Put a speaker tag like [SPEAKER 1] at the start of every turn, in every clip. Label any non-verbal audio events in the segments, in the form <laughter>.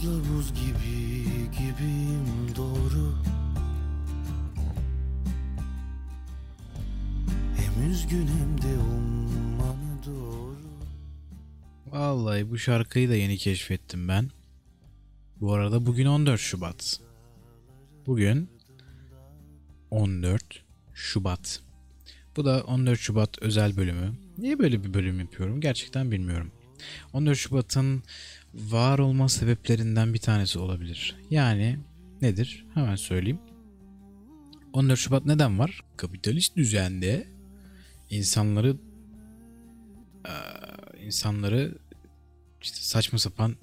[SPEAKER 1] Buzla buz gibi gibiyim doğru Hem üzgün hem de ummana doğru
[SPEAKER 2] Vallahi bu şarkıyı da yeni keşfettim ben. Bu arada bugün 14 Şubat. Bugün 14 Şubat. Bu da 14 Şubat özel bölümü. Niye böyle bir bölüm yapıyorum gerçekten bilmiyorum. 14 Şubat'ın var olma sebeplerinden bir tanesi olabilir. Yani nedir? Hemen söyleyeyim. 14 Şubat neden var? Kapitalist düzende insanları insanları işte saçma sapan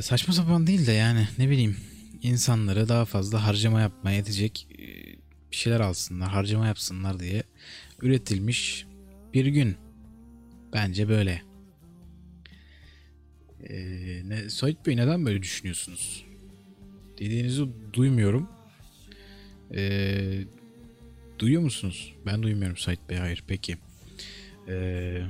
[SPEAKER 2] saçma sapan değil de yani ne bileyim insanları daha fazla harcama yapmaya yetecek bir şeyler alsınlar, harcama yapsınlar diye üretilmiş bir gün. Bence böyle. Ee, ne, Sait Bey neden böyle düşünüyorsunuz? Dediğinizi duymuyorum. Ee, duyuyor musunuz? Ben duymuyorum Sait Bey. Hayır. Peki. Ee,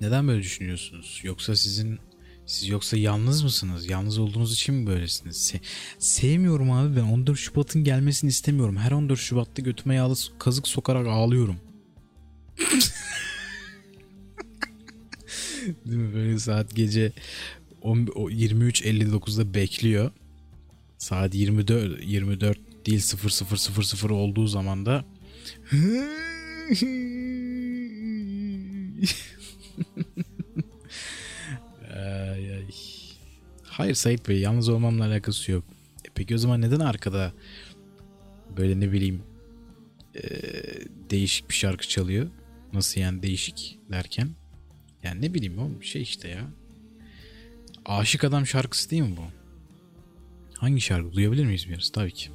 [SPEAKER 2] neden böyle düşünüyorsunuz? Yoksa sizin siz yoksa yalnız mısınız? Yalnız olduğunuz için mi böylesiniz? Se- sevmiyorum abi ben 14 Şubat'ın gelmesini istemiyorum. Her 14 Şubat'ta götüme yağlı kazık sokarak ağlıyorum. Değil mi? Böyle saat gece 10 o 23.59'da bekliyor. Saat 24 24 değil 0000 olduğu zaman da <laughs> ay, ay. Hayır Sait Bey yalnız olmamla alakası yok. E peki o zaman neden arkada böyle ne bileyim eee, değişik bir şarkı çalıyor? Nasıl yani değişik derken? Yani ne bileyim oğlum şey işte ya. Aşık Adam şarkısı değil mi bu? Hangi şarkı? Duyabilir miyiz biraz? Tabii ki.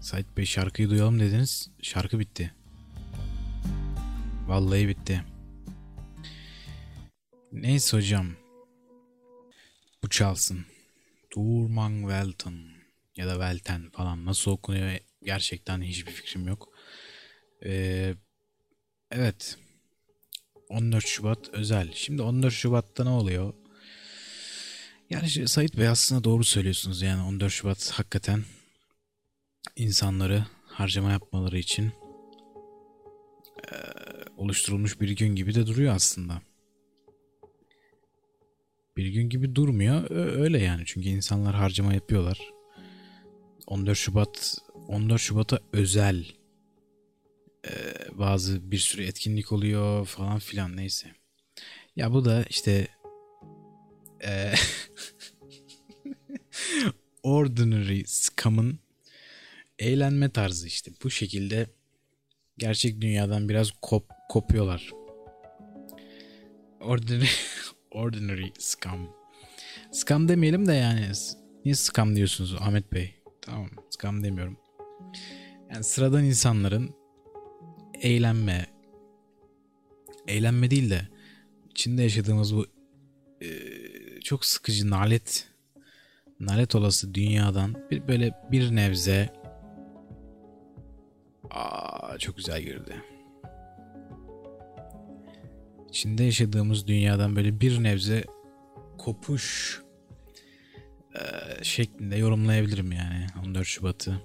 [SPEAKER 2] Sait Bey şarkıyı duyalım dediniz. Şarkı bitti. Vallahi bitti. Neyse hocam. Bu çalsın. Durman Welton ya da Welten falan nasıl okunuyor gerçekten hiçbir fikrim yok. Ee, evet. 14 Şubat özel. Şimdi 14 Şubat'ta ne oluyor? Yani Sait Bey aslında doğru söylüyorsunuz. Yani 14 Şubat hakikaten insanları harcama yapmaları için eee, oluşturulmuş bir gün gibi de duruyor aslında. Bir gün gibi durmuyor. Öyle yani. Çünkü insanlar harcama yapıyorlar. 14 Şubat 14 Şubat'a özel eee, bazı bir sürü etkinlik oluyor falan filan neyse. Ya bu da işte eee, <laughs> Ordinary Scum'ın eğlenme tarzı işte. Bu şekilde gerçek dünyadan biraz kop kopuyorlar. Ordinary, <laughs> ordinary scam. Scam demeyelim de yani. Niye scam diyorsunuz Ahmet Bey? Tamam scam demiyorum. Yani sıradan insanların eğlenme, eğlenme değil de içinde yaşadığımız bu e, çok sıkıcı nalet nalet olası dünyadan bir böyle bir nebze Aa, çok güzel girdi. İçinde yaşadığımız dünyadan böyle bir nebze kopuş e, şeklinde yorumlayabilirim yani 14 Şubat'ı.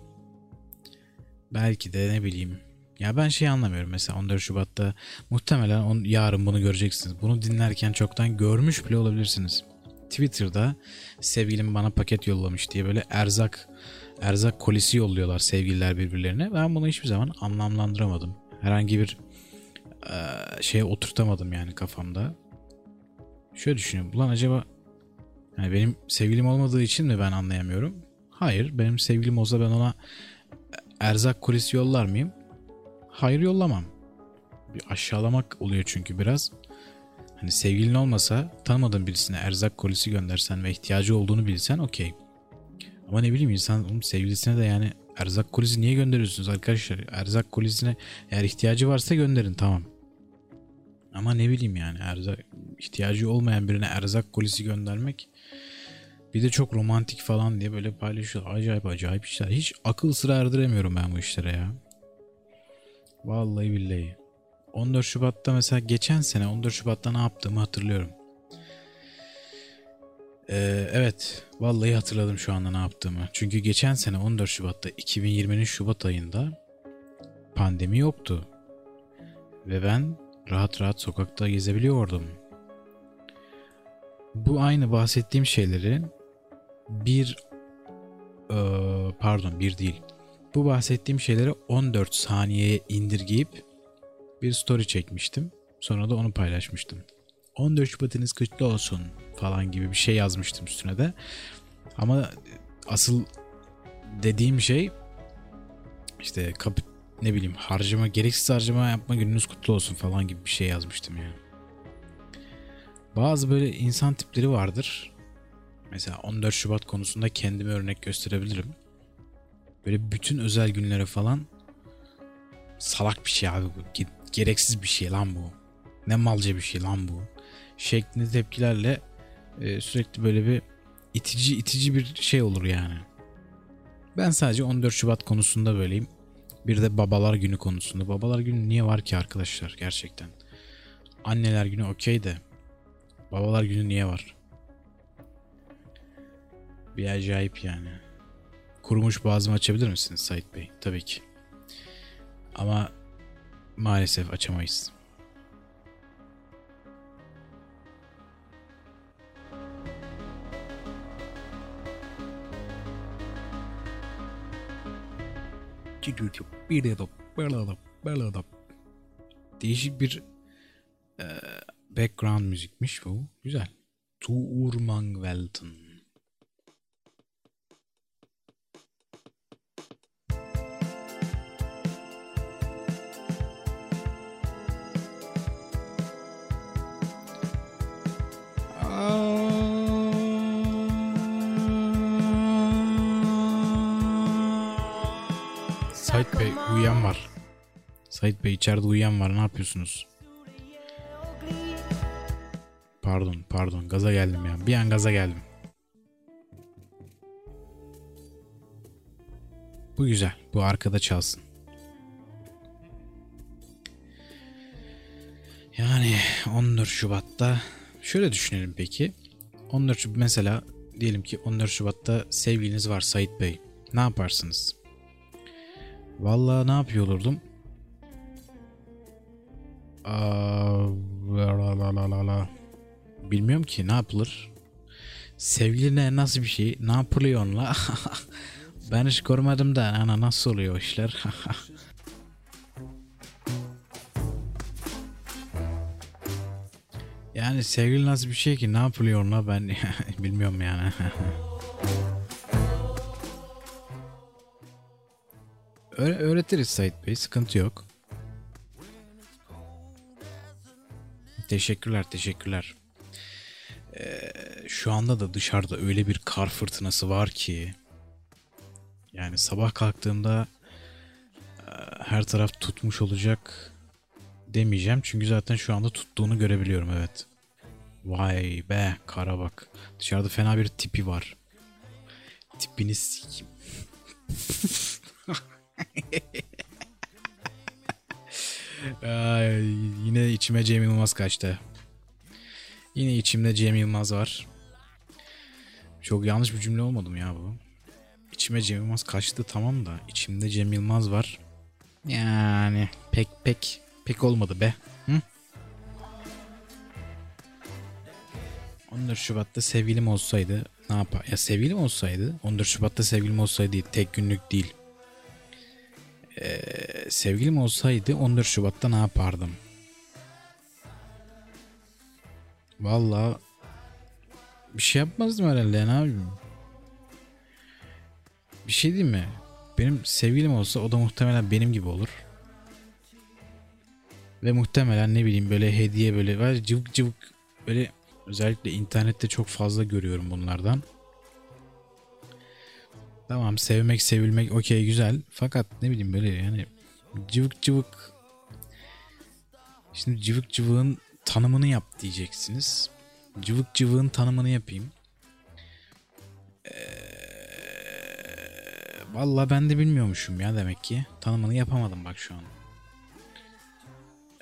[SPEAKER 2] Belki de ne bileyim. Ya ben şey anlamıyorum mesela 14 Şubat'ta muhtemelen on, yarın bunu göreceksiniz. Bunu dinlerken çoktan görmüş bile olabilirsiniz. Twitter'da sevgilim bana paket yollamış diye böyle erzak erzak kolisi yolluyorlar sevgililer birbirlerine. Ben bunu hiçbir zaman anlamlandıramadım. Herhangi bir e, şeye oturtamadım yani kafamda. Şöyle düşünüyorum. Ulan acaba yani benim sevgilim olmadığı için mi ben anlayamıyorum? Hayır. Benim sevgilim olsa ben ona erzak kolisi yollar mıyım? Hayır yollamam. Bir aşağılamak oluyor çünkü biraz. Hani sevgilin olmasa tanımadığın birisine erzak kolisi göndersen ve ihtiyacı olduğunu bilsen okey. Ama ne bileyim insan oğlum sevgilisine de yani erzak kolisi niye gönderiyorsunuz arkadaşlar? Erzak kolisine eğer ihtiyacı varsa gönderin tamam. Ama ne bileyim yani erzak ihtiyacı olmayan birine erzak kolisi göndermek bir de çok romantik falan diye böyle paylaşıyor. Acayip acayip işler. Hiç akıl sıra erdiremiyorum ben bu işlere ya. Vallahi billahi. 14 Şubat'ta mesela geçen sene 14 Şubat'ta ne yaptığımı hatırlıyorum. Ee, evet. Vallahi hatırladım şu anda ne yaptığımı. Çünkü geçen sene 14 Şubat'ta 2020'nin Şubat ayında pandemi yoktu. Ve ben rahat rahat sokakta gezebiliyordum. Bu aynı bahsettiğim şeylerin bir e, pardon bir değil. Bu bahsettiğim şeyleri 14 saniyeye indirgeyip bir story çekmiştim. Sonra da onu paylaşmıştım. 14 Şubat'ınız kutlu olsun falan gibi bir şey yazmıştım üstüne de. Ama asıl dediğim şey işte kapı ne bileyim harcama gereksiz harcama yapma gününüz kutlu olsun falan gibi bir şey yazmıştım ya. Bazı böyle insan tipleri vardır. Mesela 14 Şubat konusunda kendime örnek gösterebilirim. Böyle bütün özel günlere falan salak bir şey abi bu. Gereksiz bir şey lan bu. Ne malca bir şey lan bu. Şeklinde tepkilerle e, sürekli böyle bir itici itici bir şey olur yani. Ben sadece 14 Şubat konusunda böyleyim. Bir de babalar günü konusunda. Babalar günü niye var ki arkadaşlar gerçekten? Anneler günü okey de babalar günü niye var? Bir acayip yani. Kurumuş boğazımı açabilir misiniz Sait Bey? Tabii ki. Ama maalesef açamayız. Değişik bir e, background müzikmiş bu. Güzel. Tuurmangvelten. Sait Bey uyuyan var. Sait Bey içeride uyuyan var ne yapıyorsunuz? Pardon pardon gaza geldim ya. Bir an gaza geldim. Bu güzel. Bu arkada çalsın. Yani 14 Şubat'ta şöyle düşünelim peki. 14 Şubat mesela diyelim ki 14 Şubat'ta sevgiliniz var Sait Bey. Ne yaparsınız? Vallahi ne yapıyor olurdum? Aa, la la la la la. Bilmiyorum ki ne yapılır. Sevgiline nasıl bir şey? Ne yapılıyor onunla? <laughs> ben hiç görmedim de ana nasıl oluyor işler? <laughs> yani sevgili nasıl bir şey ki ne yapılıyor onunla ben <laughs> bilmiyorum yani. Öğre öğretiriz Sait Bey sıkıntı yok. Teşekkürler teşekkürler. Ee, şu anda da dışarıda öyle bir kar fırtınası var ki yani sabah kalktığımda e, her taraf tutmuş olacak demeyeceğim çünkü zaten şu anda tuttuğunu görebiliyorum evet. Vay be kara bak. Dışarıda fena bir tipi var. Tipini sikeyim. <laughs> Ay, yine içime Cem Yılmaz kaçtı. Yine içimde Cem Yılmaz var. Çok yanlış bir cümle olmadı mı ya bu? İçime Cem Yılmaz kaçtı tamam da içimde Cem Yılmaz var. Yani pek pek pek olmadı be. Hı? 14 Şubat'ta sevgilim olsaydı ne yapar? Ya sevgilim olsaydı 14 Şubat'ta sevgilim olsaydı tek günlük değil. Ee, sevgilim olsaydı 14 Şubat'ta ne yapardım? Valla bir şey yapmazdım herhalde ne yapayım? Bir şey değil mi? Benim sevgilim olsa o da muhtemelen benim gibi olur. Ve muhtemelen ne bileyim böyle hediye böyle var cıvık cıvık böyle özellikle internette çok fazla görüyorum bunlardan. Tamam sevmek sevilmek okey güzel fakat ne bileyim böyle yani cıvık cıvık şimdi cıvık cıvığın tanımını yap diyeceksiniz. Cıvık cıvığın tanımını yapayım. Ee, Valla ben de bilmiyormuşum ya demek ki. Tanımını yapamadım bak şu an.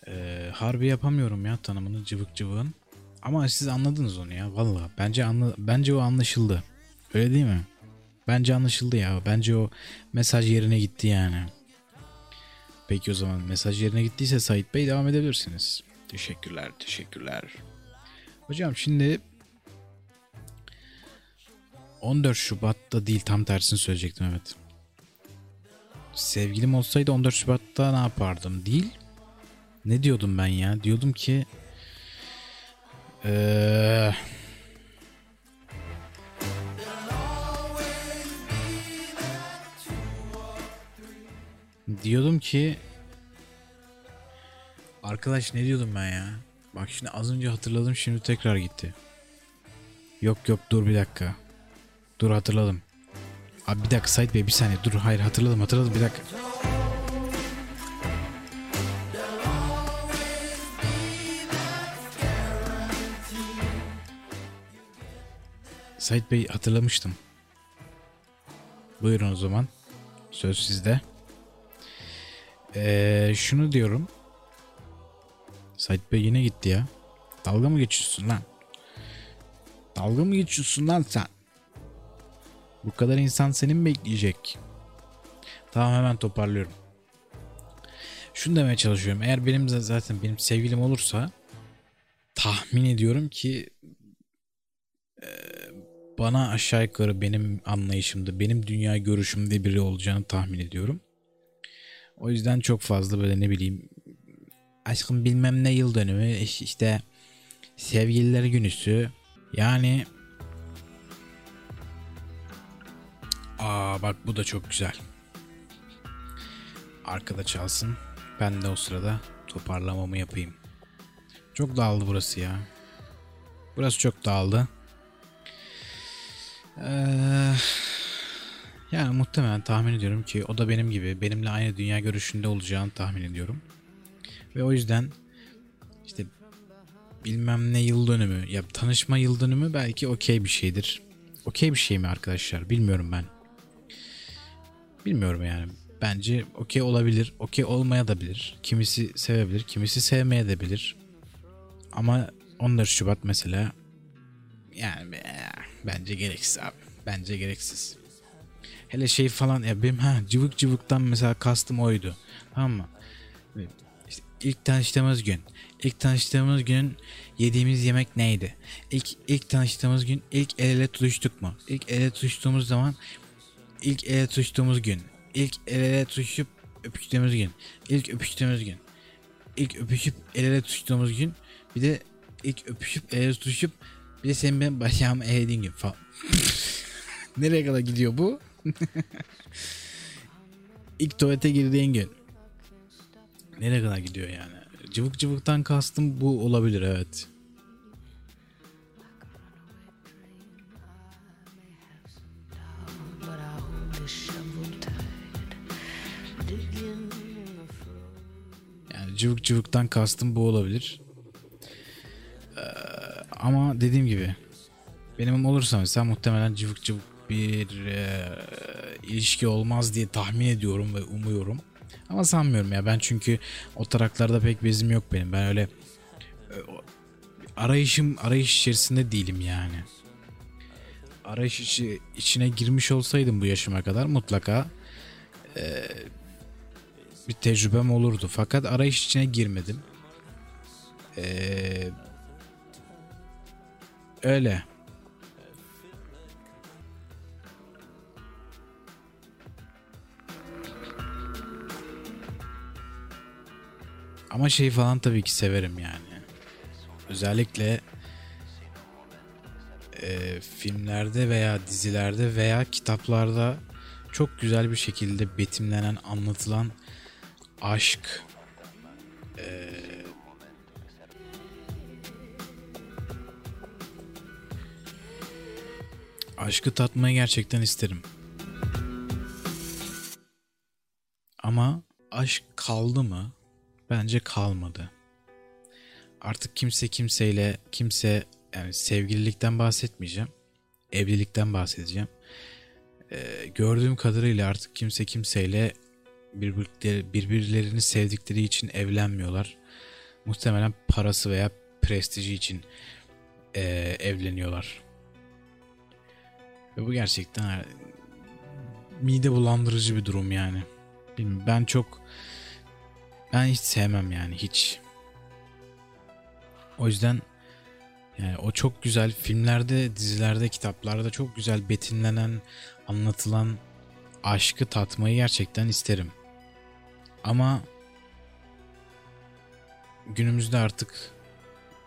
[SPEAKER 2] Ee, harbi yapamıyorum ya tanımını cıvık cıvığın. Ama siz anladınız onu ya valla. Bence anla bence o anlaşıldı. Öyle değil mi? Bence anlaşıldı ya. Bence o mesaj yerine gitti yani. Peki o zaman mesaj yerine gittiyse Sait Bey devam edebilirsiniz. Teşekkürler, teşekkürler. Hocam şimdi 14 Şubat'ta değil tam tersini söyleyecektim evet. Sevgilim olsaydı 14 Şubat'ta ne yapardım değil. Ne diyordum ben ya? Diyordum ki ee, diyordum ki arkadaş ne diyordum ben ya? Bak şimdi az önce hatırladım şimdi tekrar gitti. Yok yok dur bir dakika. Dur hatırladım. Abi bir dakika Sait Bey bir saniye dur hayır hatırladım hatırladım bir dakika. Sait Bey hatırlamıştım. Buyurun o zaman. Söz sizde. Ee, şunu diyorum. Sait Bey yine gitti ya. Dalga mı geçiyorsun lan? Dalga mı geçiyorsun lan sen? Bu kadar insan seni mi bekleyecek? Tamam hemen toparlıyorum. Şunu demeye çalışıyorum. Eğer benim zaten benim sevgilim olursa tahmin ediyorum ki e, bana aşağı yukarı benim anlayışımda, benim dünya görüşümde biri olacağını tahmin ediyorum. O yüzden çok fazla böyle ne bileyim aşkım bilmem ne yıl dönümü işte sevgililer günüsü yani Aa bak bu da çok güzel. Arkada çalsın. Ben de o sırada toparlamamı yapayım. Çok dağıldı burası ya. Burası çok dağıldı. Ee, yani muhtemelen tahmin ediyorum ki o da benim gibi benimle aynı dünya görüşünde olacağını tahmin ediyorum. Ve o yüzden işte bilmem ne yıl dönümü ya tanışma yıl dönümü belki okey bir şeydir. Okey bir şey mi arkadaşlar bilmiyorum ben. Bilmiyorum yani. Bence okey olabilir. Okey olmaya da bilir. Kimisi sevebilir. Kimisi sevmeye de bilir. Ama 14 Şubat mesela yani bence gereksiz abi. Bence gereksiz. Hele şey falan ya benim ha cıvık cıvıktan mesela kastım oydu. Tamam mı? İlk tanıştığımız gün. İlk tanıştığımız gün yediğimiz yemek neydi? İlk ilk tanıştığımız gün ilk el ele tutuştuk mu? İlk el ele tutuştuğumuz zaman ilk ele tutuştuğumuz gün. İlk el ele tutuşup öpüştüğümüz gün. İlk öpüştüğümüz gün. İlk öpüşüp el ele tutuştuğumuz gün. Bir de ilk öpüşüp el ele tutuşup bir de senin benim bacağımı elediğin gün falan. <laughs> Nereye kadar gidiyor bu? <laughs> İlk tuvalete girdiğin gün. Nereye kadar gidiyor yani? Cıvık cıvıktan kastım bu olabilir evet. Yani cıvık cıvıktan kastım bu olabilir. Ee, ama dediğim gibi benim olursa mesela muhtemelen cıvık cıvık bir e, ilişki olmaz diye tahmin ediyorum ve umuyorum. Ama sanmıyorum ya ben çünkü o taraklarda pek bezim yok benim. Ben öyle e, arayışım arayış içerisinde değilim yani. Arayış içi, içine girmiş olsaydım bu yaşıma kadar mutlaka e, bir tecrübem olurdu. Fakat arayış içine girmedim. E, öyle. Ama şey falan tabii ki severim yani. Özellikle e, filmlerde veya dizilerde veya kitaplarda çok güzel bir şekilde betimlenen, anlatılan aşk, e, aşkı tatmayı gerçekten isterim. Ama aşk kaldı mı? Bence kalmadı. Artık kimse kimseyle kimse yani sevgililikten bahsetmeyeceğim. Evlilikten bahsedeceğim. Ee, gördüğüm kadarıyla artık kimse kimseyle birbirleri, birbirlerini sevdikleri için evlenmiyorlar. muhtemelen parası veya prestiji için eee, evleniyorlar. Ve bu gerçekten e, mide bulandırıcı bir durum yani. Bilmiyorum, ben çok ben hiç sevmem yani hiç. O yüzden yani o çok güzel filmlerde, dizilerde, kitaplarda çok güzel betimlenen, anlatılan aşkı tatmayı gerçekten isterim. Ama günümüzde artık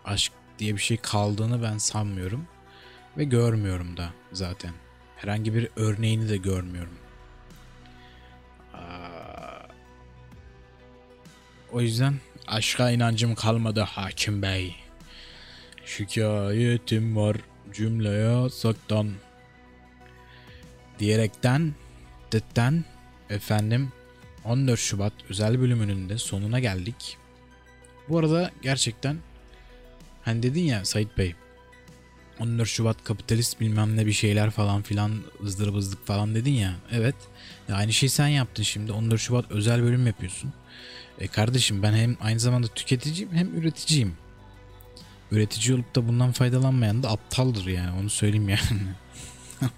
[SPEAKER 2] aşk diye bir şey kaldığını ben sanmıyorum ve görmüyorum da zaten. Herhangi bir örneğini de görmüyorum. O yüzden aşka inancım kalmadı hakim bey. Şikayetim var cümleye saktan. Diyerekten, detten efendim 14 Şubat özel bölümünün de sonuna geldik. Bu arada gerçekten hani dedin ya Sait Bey 14 Şubat kapitalist bilmem ne bir şeyler falan filan ızdırıbızlık falan dedin ya. Evet. Ya aynı şeyi sen yaptın şimdi. 14 Şubat özel bölüm yapıyorsun. E kardeşim ben hem aynı zamanda tüketiciyim hem üreticiyim. Üretici olup da bundan faydalanmayan da aptaldır yani onu söyleyeyim yani. <laughs>